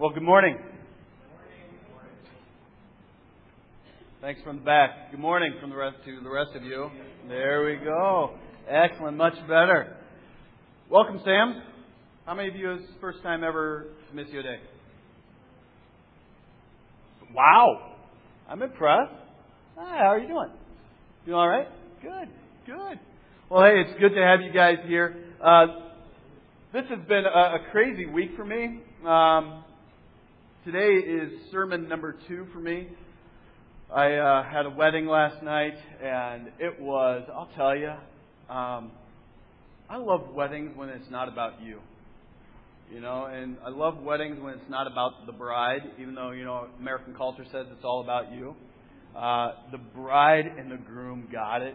Well, good morning. Thanks from the back. Good morning from the rest to the rest of you. There we go. Excellent, much better. Welcome, Sam. How many of you is first time ever miss Missio Dei? Wow, I'm impressed. Hi, how are you doing? You all right? Good, good. Well, hey, it's good to have you guys here. Uh, this has been a, a, crazy week for me. Um, today is sermon number two for me. I uh, had a wedding last night, and it was, I'll tell you, um, I love weddings when it's not about you. You know, and I love weddings when it's not about the bride, even though, you know, American culture says it's all about you. Uh, the bride and the groom got it.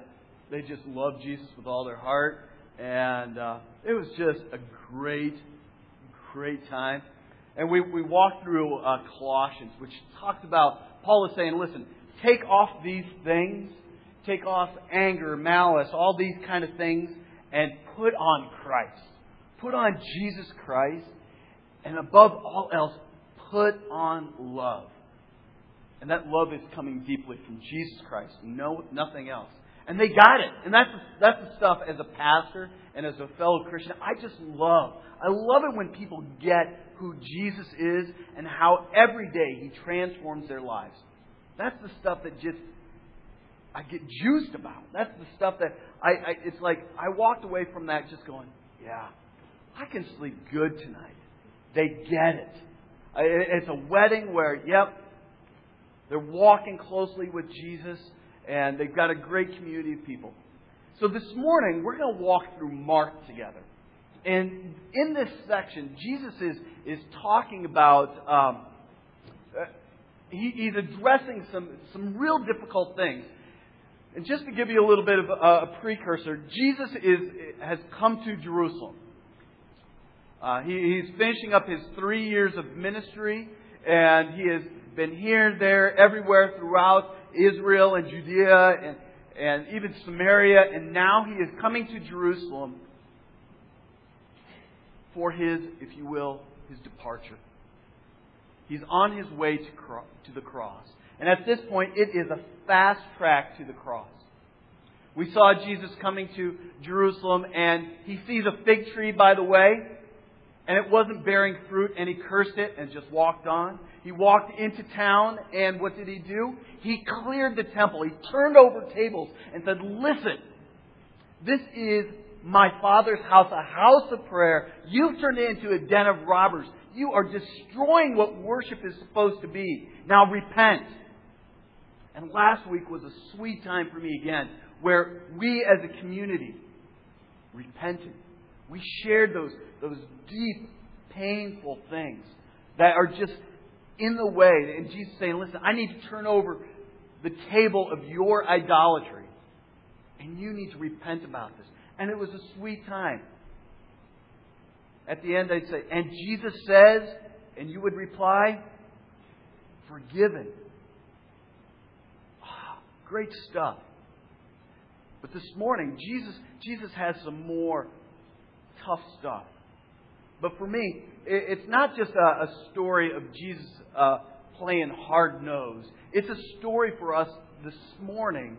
They just love Jesus with all their heart. And uh, it was just a great, great time. And we, we walked through uh, Colossians, which talks about, Paul is saying, listen, take off these things, take off anger, malice, all these kind of things, and put on Christ. Put on Jesus Christ, and above all else, put on love. And that love is coming deeply from Jesus Christ, no nothing else. And they got it. And that's that's the stuff as a pastor and as a fellow Christian I just love. I love it when people get who Jesus is and how every day he transforms their lives. That's the stuff that just I get juiced about. That's the stuff that I, I it's like I walked away from that just going, yeah, I can sleep good tonight. They get it. It's a wedding where, yep, they're walking closely with Jesus and they've got a great community of people. So this morning, we're going to walk through Mark together. And in this section, Jesus is, is talking about, um, uh, he, he's addressing some, some real difficult things. And just to give you a little bit of a, a precursor, Jesus is, has come to Jerusalem. Uh, he, he's finishing up his three years of ministry, and he has been here there, everywhere throughout Israel and Judea and, and even Samaria, and now he is coming to Jerusalem for his, if you will, his departure. He's on his way to, cro- to the cross. And at this point, it is a fast track to the cross. We saw Jesus coming to Jerusalem, and he sees a fig tree by the way, and it wasn't bearing fruit, and he cursed it and just walked on. He walked into town, and what did he do? He cleared the temple. He turned over tables and said, Listen, this is my Father's house, a house of prayer. You've turned it into a den of robbers. You are destroying what worship is supposed to be. Now repent. And last week was a sweet time for me again, where we as a community repented. We shared those, those deep, painful things that are just in the way. And Jesus saying, listen, I need to turn over the table of your idolatry. And you need to repent about this. And it was a sweet time. At the end, I'd say, and Jesus says, and you would reply, forgiven. Oh, great stuff. But this morning, Jesus, Jesus has some more tough stuff. But for me, it's not just a, story of Jesus uh, playing hard nosed. It's a story for us this morning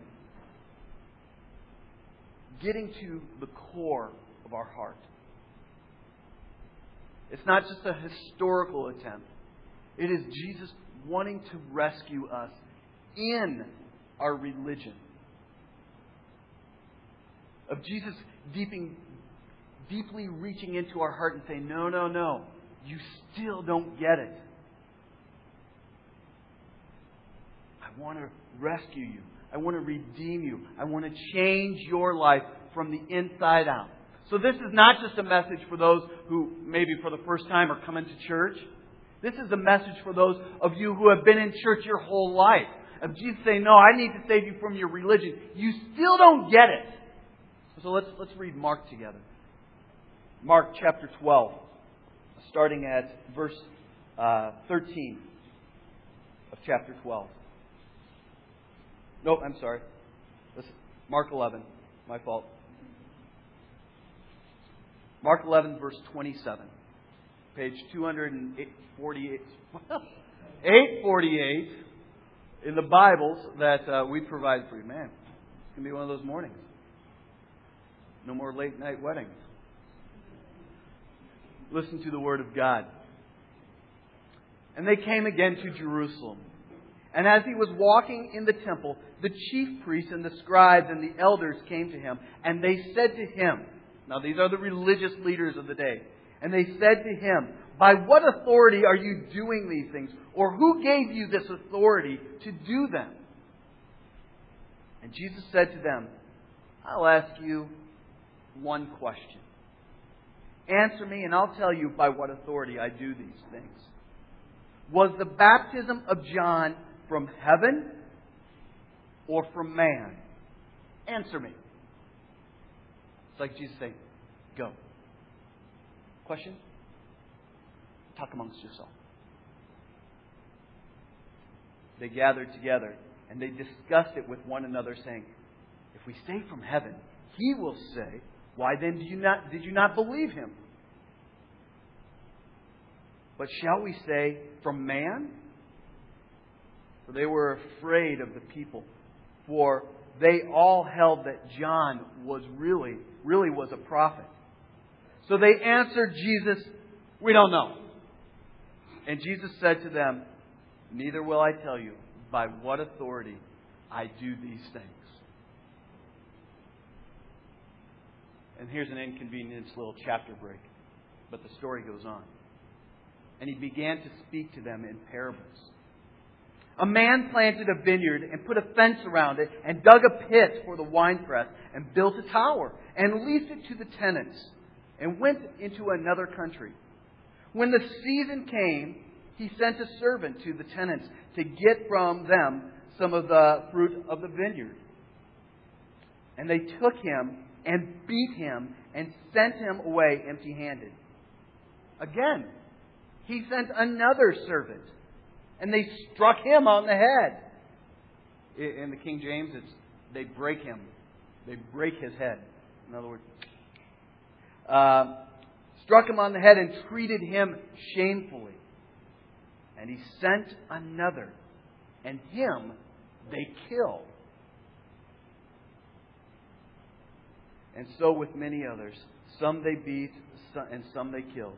getting to the core of our heart. It's not just a historical attempt, it is Jesus wanting to rescue us in our religion. Of Jesus deeping, deeply reaching into our heart and saying, No, no, no, you still don't get it. I want to rescue you. I want to redeem you. I want to change your life from the inside out. So this is not just a message for those who maybe for the first time are coming to church. This is a message for those of you who have been in church your whole life. Of Jesus saying, No, I need to save you from your religion. You still don't get it. So let's let's read Mark together. Mark chapter 12, starting at verse uh, 13 of chapter 12. Nope, I'm sorry. Listen, Mark 11. My fault. Mark 11, verse 27. page 248, 848 in the Bibles that uh, we provide for you. Man, it's going to be one of those mornings. No more late night weddings. Listen to the Word of God. And they came again to Jerusalem. And as he was walking in the temple, the chief priests and the scribes and the elders came to him, and they said to him, Now these are the religious leaders of the day. And they said to him, By what authority are you doing these things? Or who gave you this authority to do them? And Jesus said to them, I'll ask you one question. Answer me, and I'll tell you by what authority I do these things. Was the baptism of John from heaven or from man? Answer me. It's like Jesus saying, Go. Question? Talk amongst yourself. They gathered together and they discussed it with one another, saying, If we say from heaven, he will say, Why then did you not, did you not believe him? But shall we say from man? For they were afraid of the people, for they all held that John was really, really was a prophet. So they answered Jesus, We don't know. And Jesus said to them, Neither will I tell you by what authority I do these things. And here's an inconvenience little chapter break, but the story goes on. And he began to speak to them in parables. A man planted a vineyard and put a fence around it and dug a pit for the winepress and built a tower and leased it to the tenants and went into another country. When the season came, he sent a servant to the tenants to get from them some of the fruit of the vineyard. And they took him and beat him and sent him away empty handed. Again, he sent another servant, and they struck him on the head. In the King James, it's they break him, they break his head. In other words, uh, struck him on the head and treated him shamefully. And he sent another, and him they killed. And so with many others. Some they beat, and some they killed.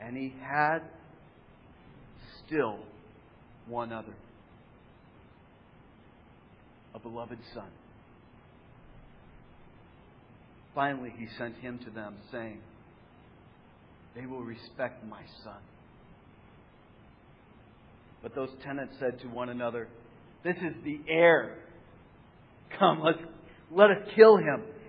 And he had still one other a beloved son. Finally, he sent him to them, saying, They will respect my son. But those tenants said to one another, This is the heir. Come, let's, let us kill him,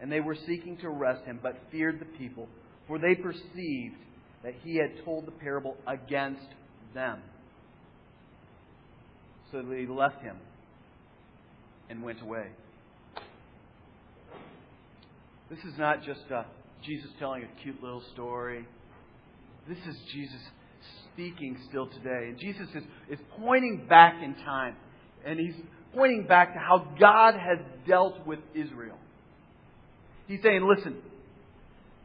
And they were seeking to arrest him, but feared the people, for they perceived that he had told the parable against them. So they left him and went away. This is not just uh, Jesus telling a cute little story. This is Jesus speaking still today. And Jesus is, is pointing back in time. And he's pointing back to how God has dealt with Israel. He's saying, listen,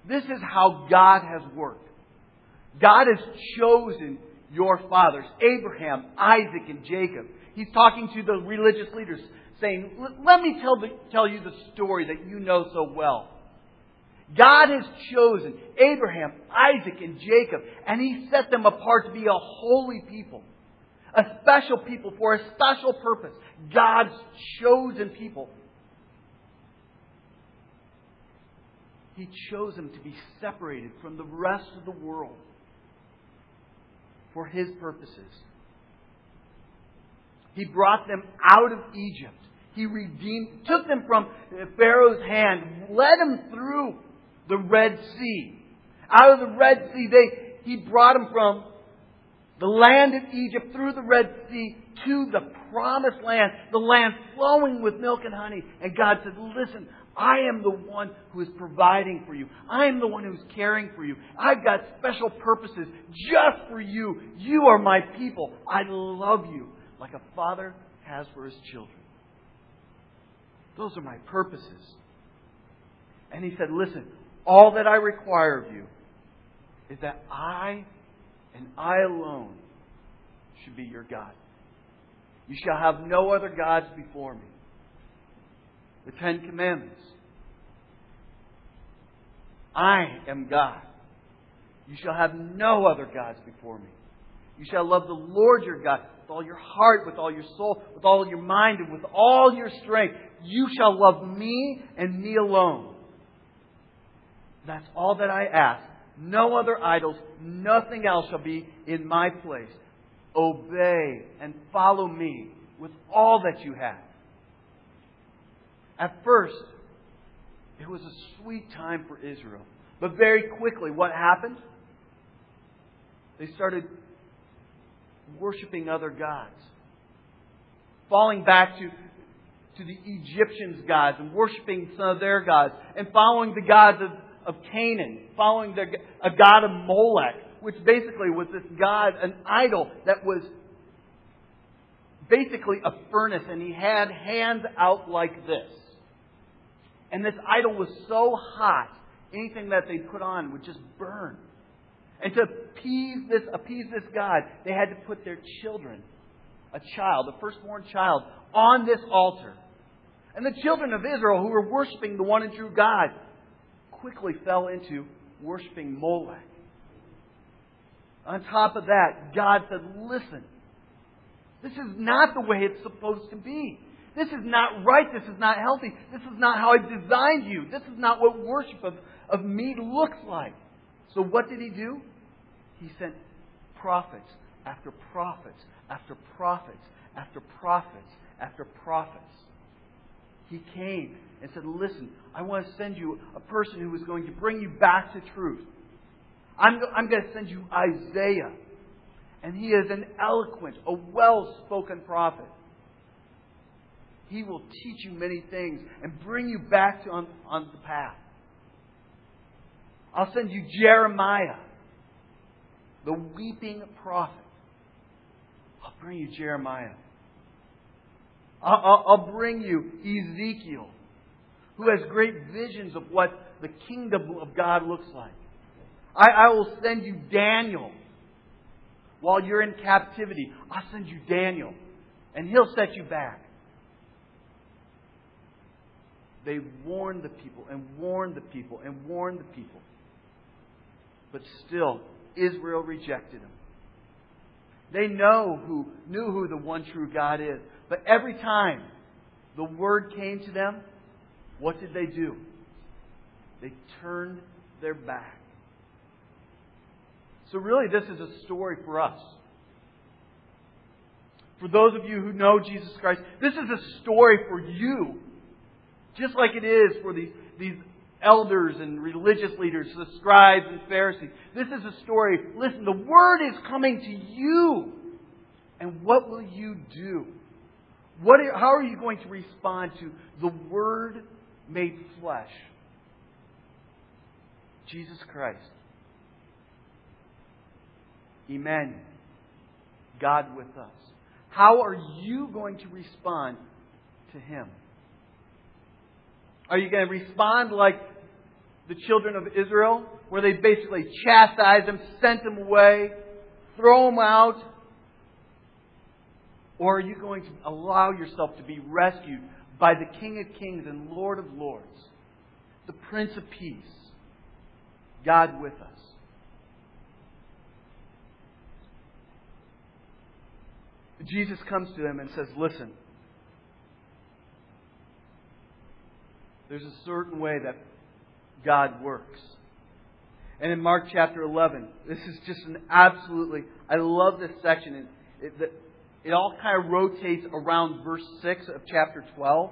this is how God has worked. God has chosen your fathers, Abraham, Isaac, and Jacob. He's talking to the religious leaders, saying, Let me tell, the, tell you the story that you know so well. God has chosen Abraham, Isaac, and Jacob, and He set them apart to be a holy people, a special people for a special purpose. God's chosen people. He chose them to be separated from the rest of the world for His purposes. He brought them out of Egypt. He redeemed, took them from Pharaoh's hand, led them through the Red Sea. Out of the Red Sea, they, he brought them from the land of Egypt through the Red Sea to the promised land, the land flowing with milk and honey. And God said, listen, I am the one who is providing for you. I am the one who's caring for you. I've got special purposes just for you. You are my people. I love you like a father has for his children. Those are my purposes. And he said, listen, all that I require of you is that I and I alone should be your God. You shall have no other gods before me. The Ten Commandments. I am God. You shall have no other gods before me. You shall love the Lord your God with all your heart, with all your soul, with all your mind, and with all your strength. You shall love me and me alone. That's all that I ask. No other idols, nothing else shall be in my place. Obey and follow me with all that you have. At first, it was a sweet time for Israel. But very quickly, what happened? They started worshiping other gods, falling back to, to the Egyptians' gods and worshiping some of their gods, and following the gods of, of Canaan, following the, a god of Molech, which basically was this god, an idol that was basically a furnace, and he had hands out like this. And this idol was so hot, anything that they put on would just burn. And to appease this, appease this God, they had to put their children, a child, a firstborn child, on this altar. And the children of Israel, who were worshiping the one and true God, quickly fell into worshiping Molech. On top of that, God said, Listen, this is not the way it's supposed to be. This is not right. This is not healthy. This is not how I designed you. This is not what worship of, of me looks like. So what did he do? He sent prophets after prophets after prophets after prophets after prophets. He came and said, Listen, I want to send you a person who is going to bring you back to truth. I'm, I'm going to send you Isaiah. And he is an eloquent, a well spoken prophet. He will teach you many things and bring you back on, on the path. I'll send you Jeremiah, the weeping prophet. I'll bring you Jeremiah. I'll, I'll bring you Ezekiel, who has great visions of what the kingdom of God looks like. I, I will send you Daniel. While you're in captivity, I'll send you Daniel, and he'll set you back. They warned the people and warned the people and warned the people. But still, Israel rejected him. They know who knew who the one true God is. But every time the word came to them, what did they do? They turned their back. So, really, this is a story for us. For those of you who know Jesus Christ, this is a story for you. Just like it is for these, these elders and religious leaders, the scribes and Pharisees. This is a story. Listen, the word is coming to you. And what will you do? What are, how are you going to respond to the word made flesh? Jesus Christ. Emmanuel. God with us. How are you going to respond to Him? Are you going to respond like the children of Israel, where they basically chastised them, sent them away, throw them out? Or are you going to allow yourself to be rescued by the King of Kings and Lord of Lords, the Prince of Peace, God with us? Jesus comes to them and says, Listen, There's a certain way that God works. And in Mark chapter 11, this is just an absolutely, I love this section. It, it, it all kind of rotates around verse 6 of chapter 12.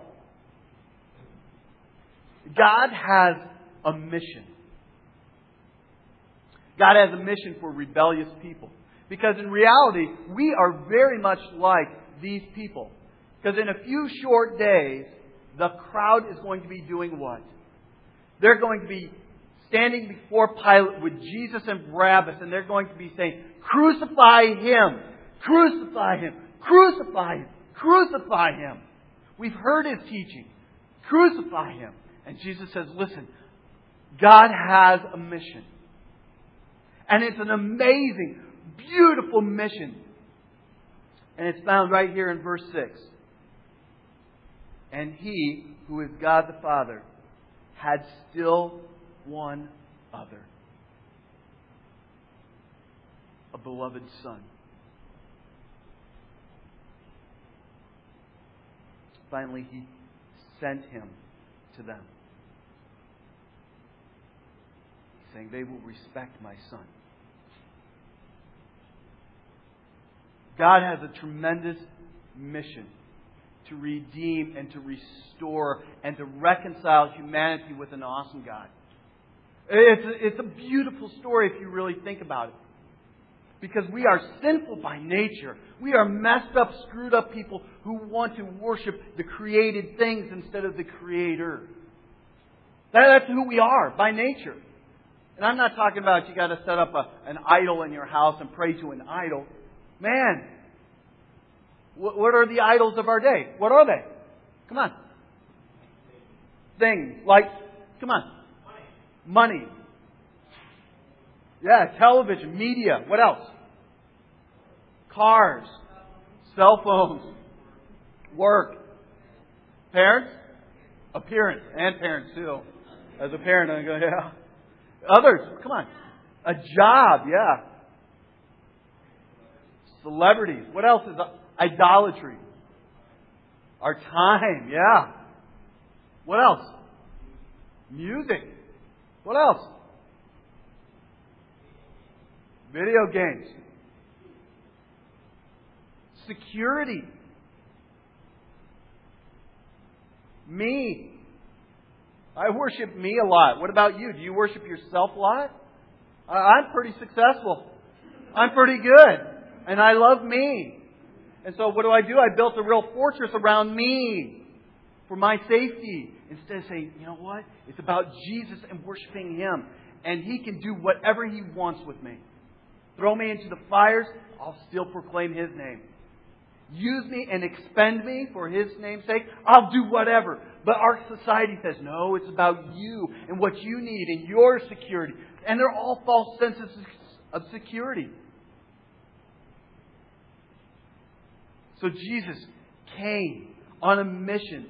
God has a mission. God has a mission for rebellious people. Because in reality, we are very much like these people. Because in a few short days, the crowd is going to be doing what? They're going to be standing before Pilate with Jesus and Barabbas, and they're going to be saying, Crucify him! Crucify him! Crucify him! Crucify him! We've heard his teaching. Crucify him. And Jesus says, Listen, God has a mission. And it's an amazing, beautiful mission. And it's found right here in verse 6. And he, who is God the Father, had still one other a beloved Son. Finally, he sent him to them, saying, They will respect my Son. God has a tremendous mission to redeem and to restore and to reconcile humanity with an awesome God. It's a, it's a beautiful story if you really think about it. Because we are sinful by nature. We are messed up, screwed up people who want to worship the created things instead of the Creator. That, That's who we are by nature. And I'm not talking about you got to set up a, an idol in your house and pray to an idol. Man, what, are the idols of our day? What are they? Come on. Things like, come on. Money. Yeah, television, media. What else? Cars, cell phones, work. Parents? Appearance. And parents too. As a parent, I go, yeah. Others, come on. A job, yeah. Celebrities. What else is idolatry? Our time, yeah. What else? Music. What else? Video games. Security. Me. I worship me a lot. What about you? Do you worship yourself a lot? I'm pretty successful. I'm pretty good. And I love me. And so what do I do? I built a real fortress around me for my safety. Instead of saying, you know what? It's about Jesus and worshiping Him. And He can do whatever He wants with me. Throw me into the fires, I'll still proclaim His name. Use me and expend me for His name's sake, I'll do whatever. But our society says, no, it's about you and what you need and your security. And they're all false senses of security. So Jesus came on a mission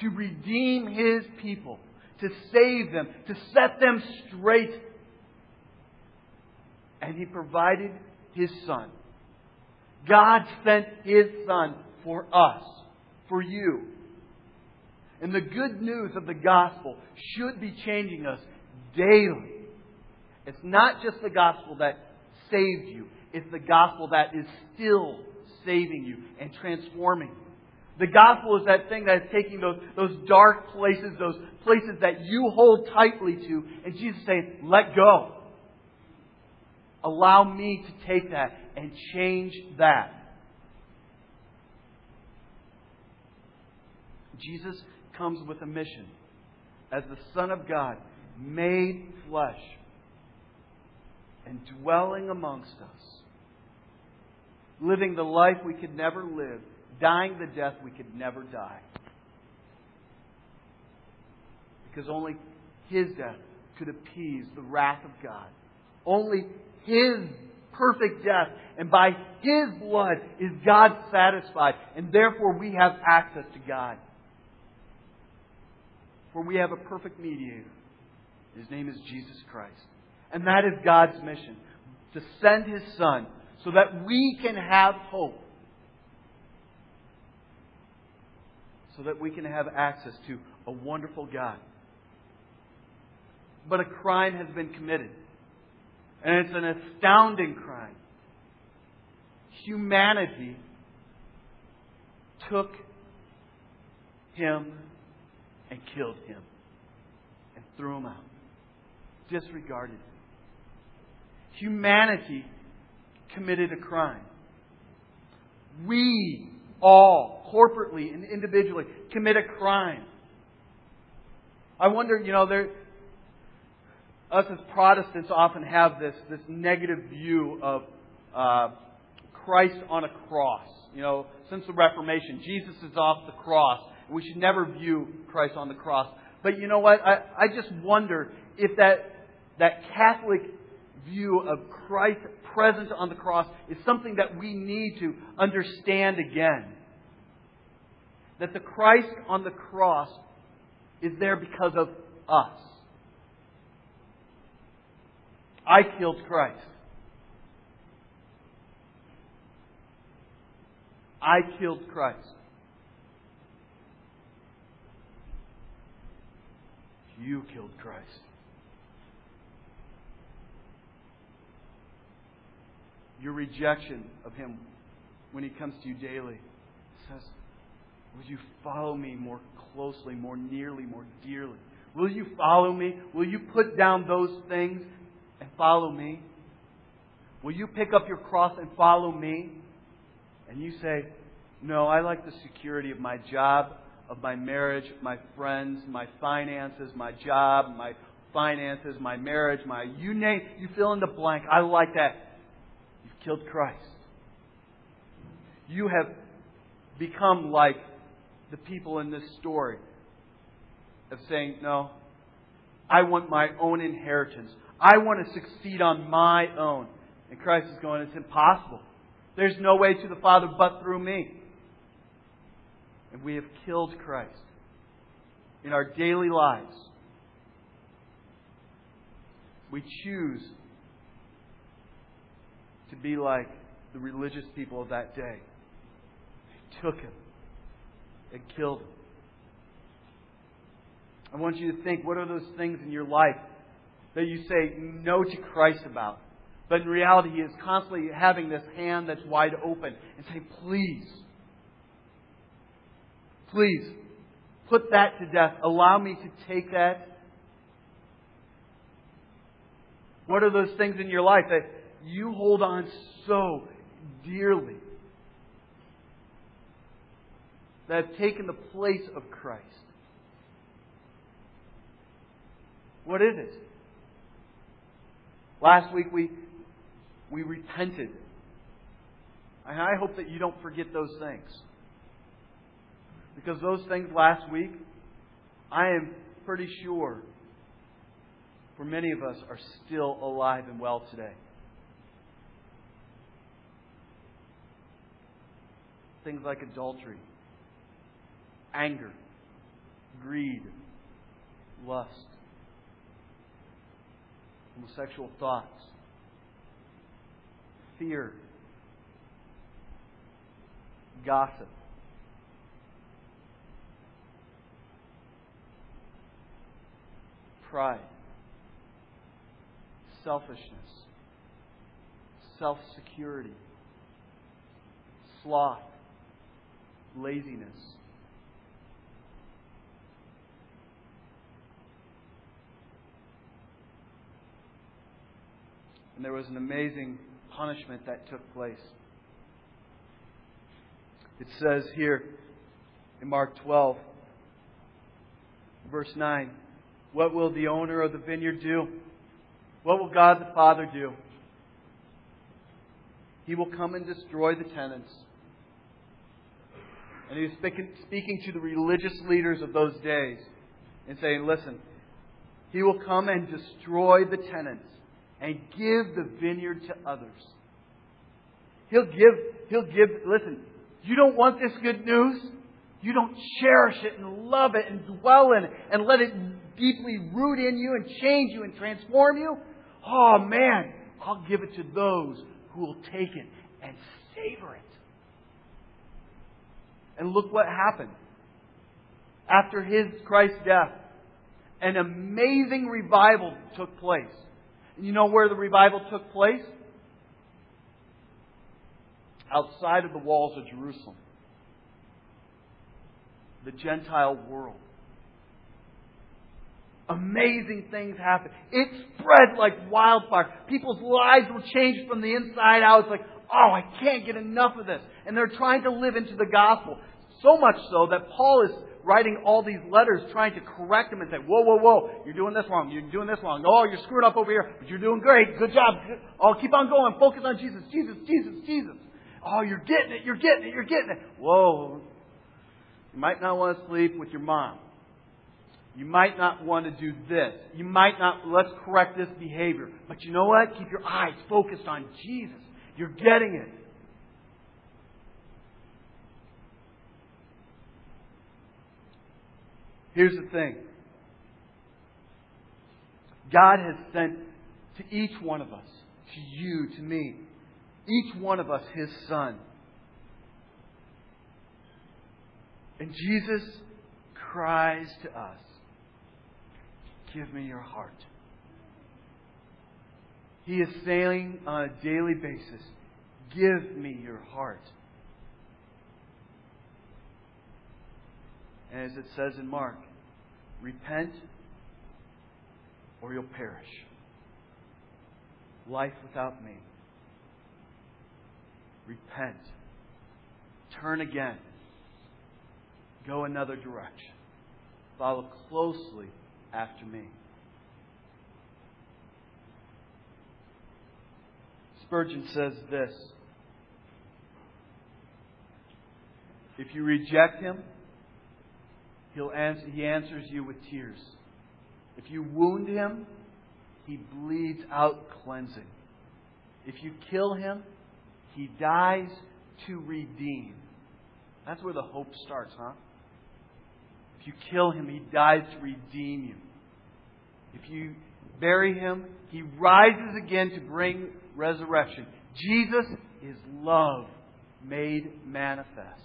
to redeem His people, to save them, to set them straight. And He provided His Son. God sent His Son for us, for you. And the good news of the gospel should be changing us daily. It's not just the gospel that saved you, it's the gospel that is still saving you and transforming you. The gospel is that thing that is taking those, those dark places, those places that you hold tightly to, and Jesus saying, let go. Allow me to take that and change that. Jesus comes with a mission as the Son of God, made flesh and dwelling amongst us, living the life we could never live dying the death we could never die. Because only His death could appease the wrath of God. Only His perfect death and by His blood is God satisfied. And therefore we have access to God. For we have a perfect mediator. His name is Jesus Christ. And that is God's mission to send His Son so that we can have hope so that we can have access to a wonderful God. But a crime has been committed. And it's an astounding crime. Humanity took him and killed him and threw him out, disregarded him. humanity committed a crime. We all, corporately and individually, commit a crime. I wonder, you know, there, us as Protestants often have this, this negative view of uh, Christ on a cross. You know, since the Reformation, Jesus is off the cross. We should never view Christ on the cross. But you know what? I, I just wonder if that, that Catholic view of Christ present on the cross is something that we need to understand again. That the Christ on the cross is there because of us. I killed Christ. I killed Christ. You killed Christ. Your rejection of Him when He comes to you daily says, Would you follow me more closely, more nearly, more dearly? Will you follow me? Will you put down those things and follow me? Will you pick up your cross and follow me? And you say, No, I like the security of my job, of my marriage, my friends, my finances, my job, my finances, my marriage, my you name you fill in the blank. I like that. Killed Christ. You have become like the people in this story of saying, No, I want my own inheritance. I want to succeed on my own. And Christ is going, It's impossible. There's no way to the Father but through me. And we have killed Christ in our daily lives. We choose to be like the religious people of that day. They took him and killed him. I want you to think what are those things in your life that you say no to Christ about? But in reality, He is constantly having this hand that's wide open and saying, Please, please, put that to death. Allow me to take that. What are those things in your life that you hold on so dearly that have taken the place of Christ? What is it? Last week we we repented. And I hope that you don't forget those things. Because those things last week, I am pretty sure, for many of us, are still alive and well today. Things like adultery, anger, greed, lust, homosexual thoughts, fear, gossip. Pride, selfishness, self security, sloth, laziness. And there was an amazing punishment that took place. It says here in Mark 12, verse 9, What will the owner of the vineyard do? What will God the Father do? He will come and destroy the tenants. And he was speaking, speaking to the religious leaders of those days and saying, Listen, he will come and destroy the tenants and give the vineyard to others. He'll give, he'll give, listen, you don't want this good news? You don't cherish it and love it and dwell in it and let it deeply root in you and change you and transform you? Oh man, I'll give it to those who will take it and savor it. And look what happened. After his Christ's death, an amazing revival took place. And You know where the revival took place? Outside of the walls of Jerusalem. The Gentile world. amazing things happen. It spreads like wildfire. People's lives will change from the inside out. It's like, oh, I can't get enough of this. And they're trying to live into the gospel. So much so that Paul is writing all these letters trying to correct them and say, whoa, whoa, whoa, you're doing this wrong, you're doing this wrong. Oh, you're screwing up over here, but you're doing great. Good job. Oh, keep on going. Focus on Jesus, Jesus, Jesus, Jesus. Oh, you're getting it, you're getting it, you're getting it. Whoa. You might not want to sleep with your mom. You might not want to do this. You might not, let's correct this behavior. But you know what? Keep your eyes focused on Jesus. You're getting it. Here's the thing God has sent to each one of us, to you, to me, each one of us, His Son. And Jesus cries to us Give me your heart. He is saying on a daily basis, Give me your heart. And as it says in Mark, repent or you'll perish. Life without me. Repent. Turn again. Go another direction. Follow closely after me. Spurgeon says this If you reject him, he'll answer, he answers you with tears. If you wound him, he bleeds out cleansing. If you kill him, he dies to redeem. That's where the hope starts, huh? If you kill him, he dies to redeem you. If you bury him, he rises again to bring resurrection. Jesus is love made manifest.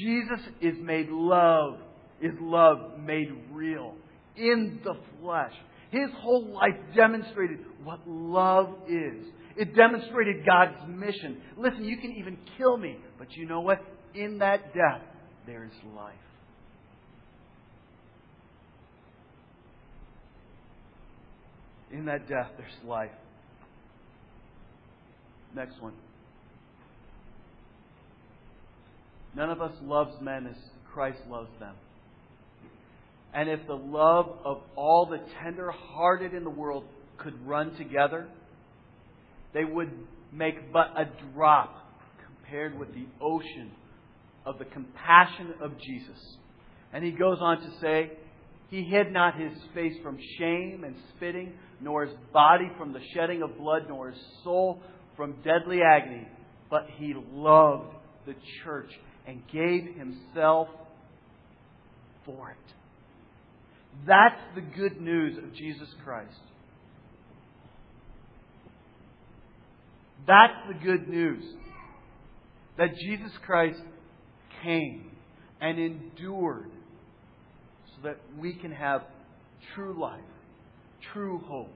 Jesus is made love, is love made real in the flesh. His whole life demonstrated what love is. It demonstrated God's mission. Listen, you can even kill me, but you know what? In that death, there is life. In that death, there's life. Next one. None of us loves men as Christ loves them. And if the love of all the tender hearted in the world could run together, they would make but a drop compared with the ocean of the compassion of Jesus. And he goes on to say, He hid not his face from shame and spitting, nor his body from the shedding of blood, nor his soul from deadly agony, but he loved the church and gave himself for it. That's the good news of Jesus Christ. That's the good news. That Jesus Christ came and endured so that we can have true life, true hope.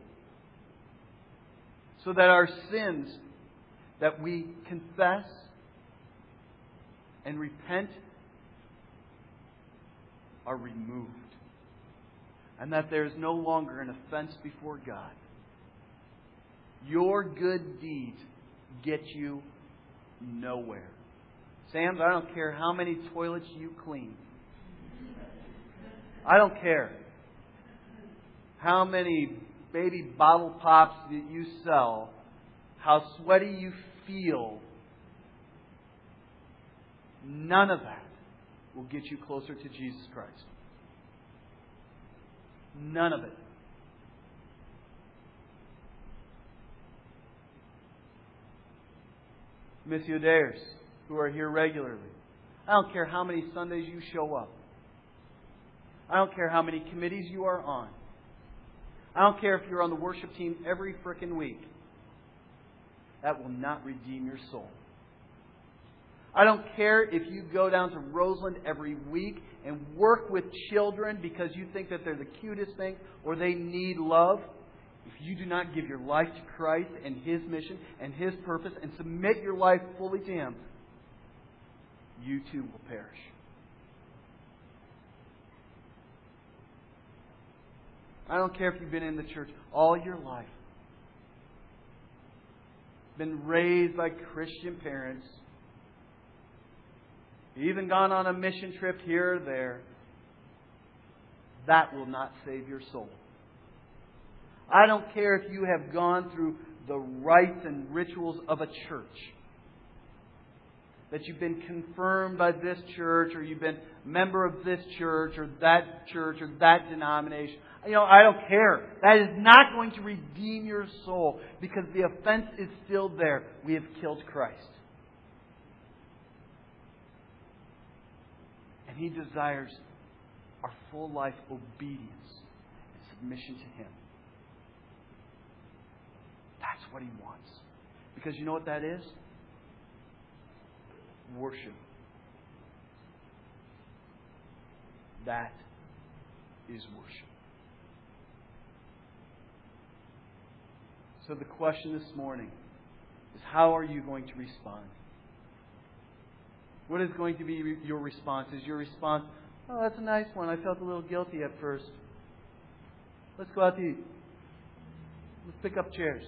So that our sins that we confess and repent are removed. And that there is no longer an offense before God. Your good deeds get you nowhere. Sam, I don't care how many toilets you clean. I don't care how many baby bottle pops that you sell, how sweaty you feel None of that will get you closer to Jesus Christ. None of it. Missiodairs who are here regularly. I don't care how many Sundays you show up. I don't care how many committees you are on. I don't care if you're on the worship team every frickin' week. That will not redeem your soul. I don't care if you go down to Roseland every week and work with children because you think that they're the cutest thing or they need love. If you do not give your life to Christ and His mission and His purpose and submit your life fully to Him, you too will perish. I don't care if you've been in the church all your life, been raised by Christian parents, even gone on a mission trip here or there. That will not save your soul. I don't care if you have gone through the rites and rituals of a church. That you've been confirmed by this church, or you've been a member of this church, or that church, or that denomination. You know, I don't care. That is not going to redeem your soul because the offense is still there. We have killed Christ. And He desires our full life obedience and submission to Him. That's what He wants. Because you know what that is? Worship. That is worship. So the question this morning is how are you going to respond? What is going to be your response? Is your response, oh, that's a nice one. I felt a little guilty at first. Let's go out to eat. Let's pick up chairs.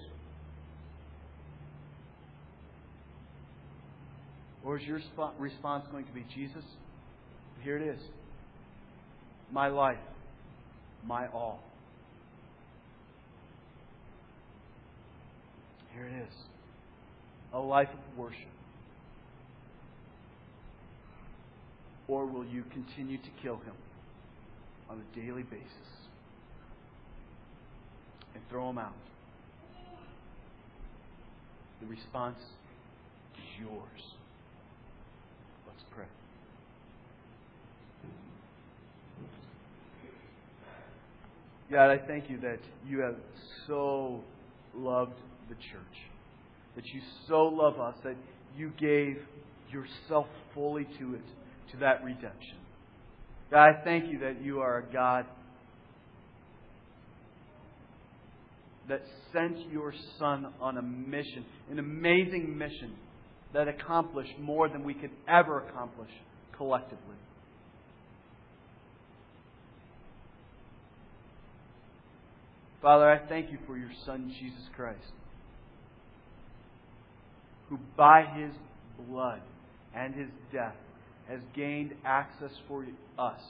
Or is your response going to be, Jesus, here it is. My life, my all. Here it is. A life of worship. Or will you continue to kill him on a daily basis and throw him out? The response is yours. Let's pray. God, I thank you that you have so loved the church, that you so love us that you gave yourself fully to it to that redemption. God, I thank you that you are a God that sent your Son on a mission, an amazing mission that accomplished more than we could ever accomplish collectively. Father, I thank you for your Son, Jesus Christ, who by his blood and his death has gained access for us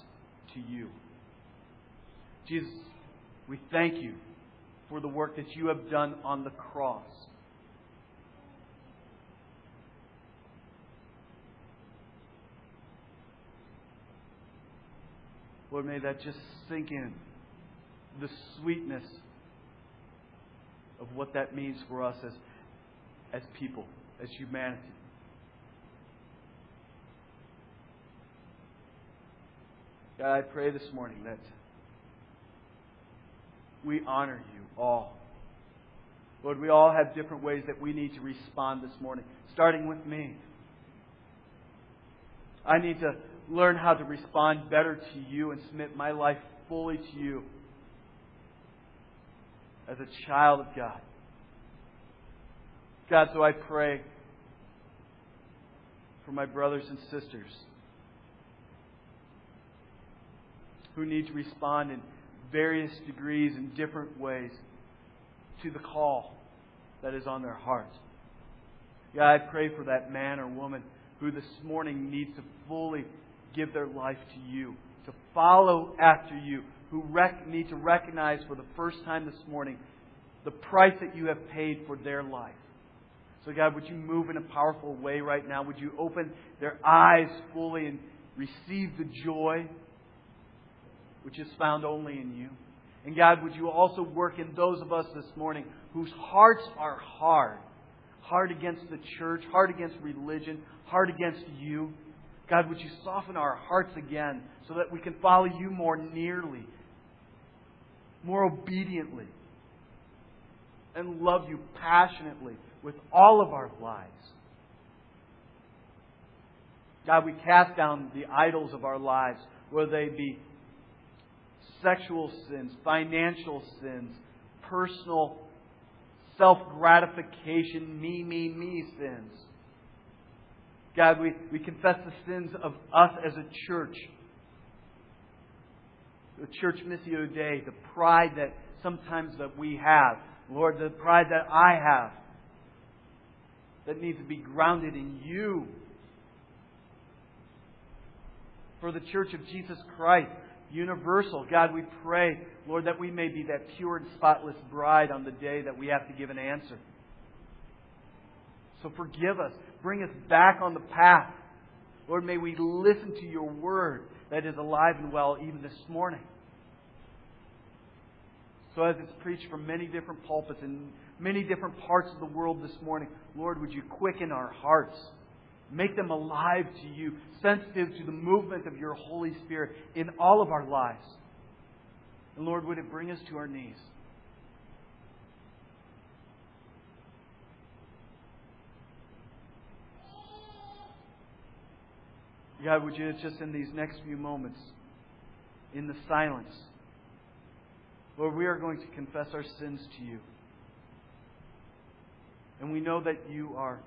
to you. Jesus, we thank you for the work that you have done on the cross. Lord, may that just sink in. The sweetness of what that means for us as, as people, as humanity. God, I pray this morning that we honor you all. Lord, we all have different ways that we need to respond this morning, starting with me. I need to learn how to respond better to you and submit my life fully to you as a child of God. God, so I pray for my brothers and sisters who need to respond in various degrees and different ways to the call that is on their heart. God, I pray for that man or woman who this morning needs to fully give their life to you, to follow after you, who rec- need to recognize for the first time this morning the price that you have paid for their life. So, God, would you move in a powerful way right now? Would you open their eyes fully and receive the joy which is found only in you. And God, would you also work in those of us this morning whose hearts are hard hard against the church, hard against religion, hard against you. God, would you soften our hearts again so that we can follow you more nearly, more obediently, and love you passionately with all of our lives. God, we cast down the idols of our lives, whether they be sexual sins, financial sins, personal self gratification, me, me, me sins. God, we, we confess the sins of us as a church. the church missio Dei, the pride that sometimes that we have. Lord, the pride that I have that needs to be grounded in you. For the church of Jesus Christ, universal, God, we pray, Lord, that we may be that pure and spotless bride on the day that we have to give an answer. So forgive us. Bring us back on the path. Lord, may we listen to your word that is alive and well even this morning. So, as it's preached from many different pulpits in many different parts of the world this morning, Lord, would you quicken our hearts? Make them alive to you, sensitive to the movement of your Holy Spirit in all of our lives. And Lord, would it bring us to our knees? God, would you just in these next few moments, in the silence, Lord, we are going to confess our sins to you. And we know that you are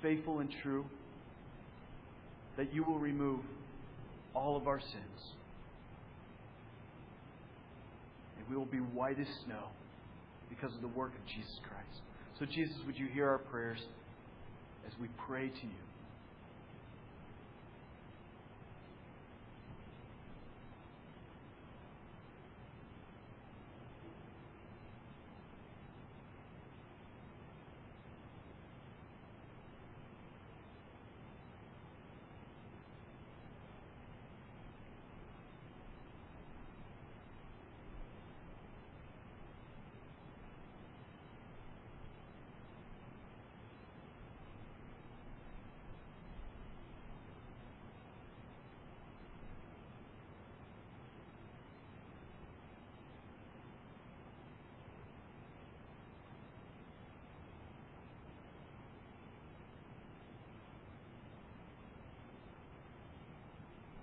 faithful and true, that you will remove all of our sins. And we will be white as snow because of the work of Jesus Christ. So, Jesus, would you hear our prayers as we pray to you?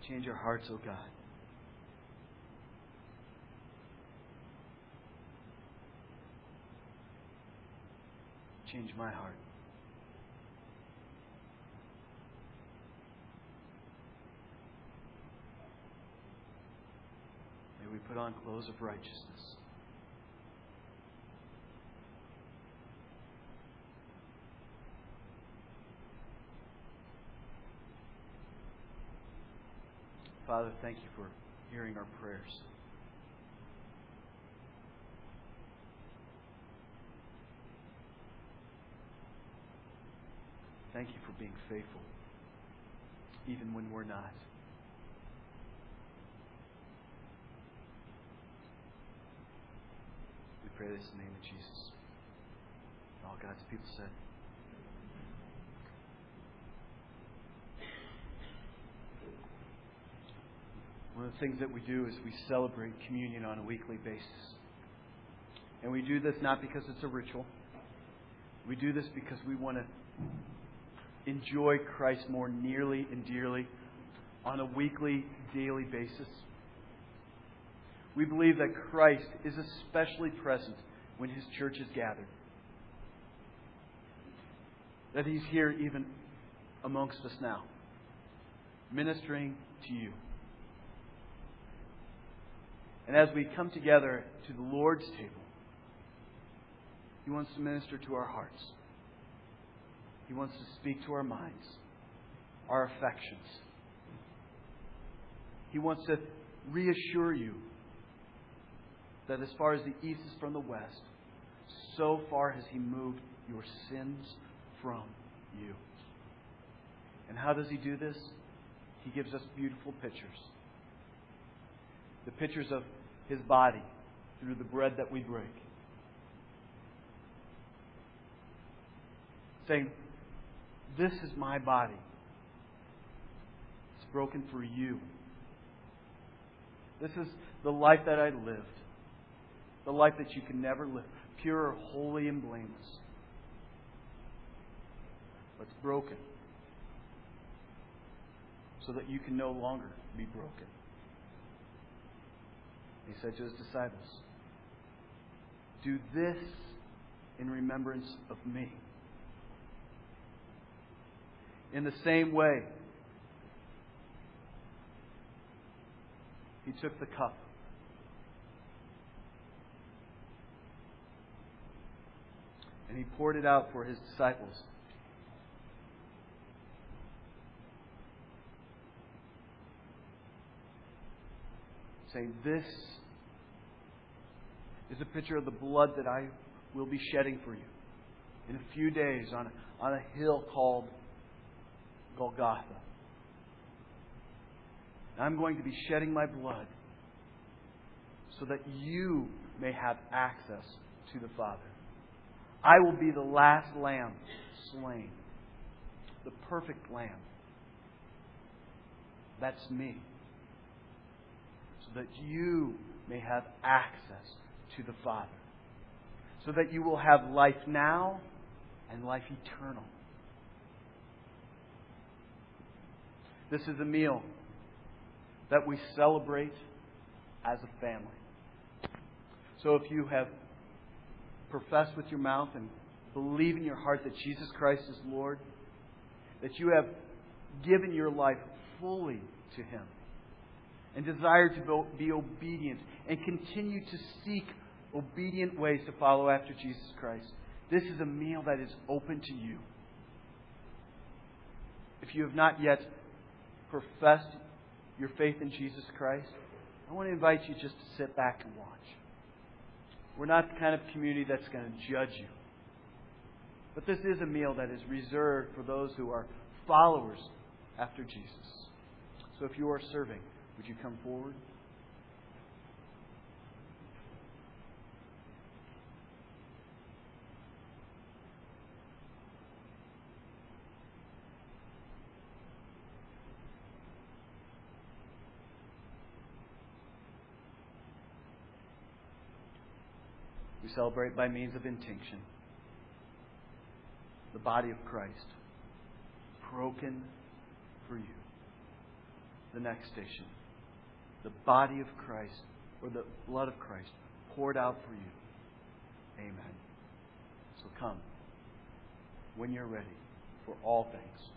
Change our hearts, O oh God. Change my heart. May we put on clothes of righteousness. Father, thank you for hearing our prayers. Thank you for being faithful, even when we're not. We pray this in the name of Jesus. All God's people said. One of the things that we do is we celebrate communion on a weekly basis. And we do this not because it's a ritual. We do this because we want to enjoy Christ more nearly and dearly on a weekly, daily basis. We believe that Christ is especially present when His church is gathered. That He's here even amongst us now, ministering to you. And as we come together to the Lord's table, He wants to minister to our hearts. He wants to speak to our minds, our affections. He wants to reassure you that as far as the east is from the west, so far has He moved your sins from you. And how does He do this? He gives us beautiful pictures. The pictures of his body through the bread that we break. Saying, This is my body. It's broken for you. This is the life that I lived. The life that you can never live. Pure, holy, and blameless. But it's broken. So that you can no longer be broken. He said to his disciples, Do this in remembrance of me. In the same way, he took the cup. And he poured it out for his disciples. Saying, This is a picture of the blood that I will be shedding for you in a few days on a, on a hill called Golgotha. I'm going to be shedding my blood so that you may have access to the Father. I will be the last lamb slain, the perfect lamb. That's me. So that you may have access to the Father. So that you will have life now and life eternal. This is a meal that we celebrate as a family. So if you have professed with your mouth and believe in your heart that Jesus Christ is Lord, that you have given your life fully to Him, and desire to be obedient and continue to seek obedient ways to follow after Jesus Christ, this is a meal that is open to you. If you have not yet professed your faith in Jesus Christ, I want to invite you just to sit back and watch. We're not the kind of community that's going to judge you. But this is a meal that is reserved for those who are followers after Jesus. So if you are serving, would you come forward? We celebrate by means of intinction the body of Christ broken for you. The next station the body of Christ or the blood of Christ poured out for you. Amen. So come when you're ready for all things.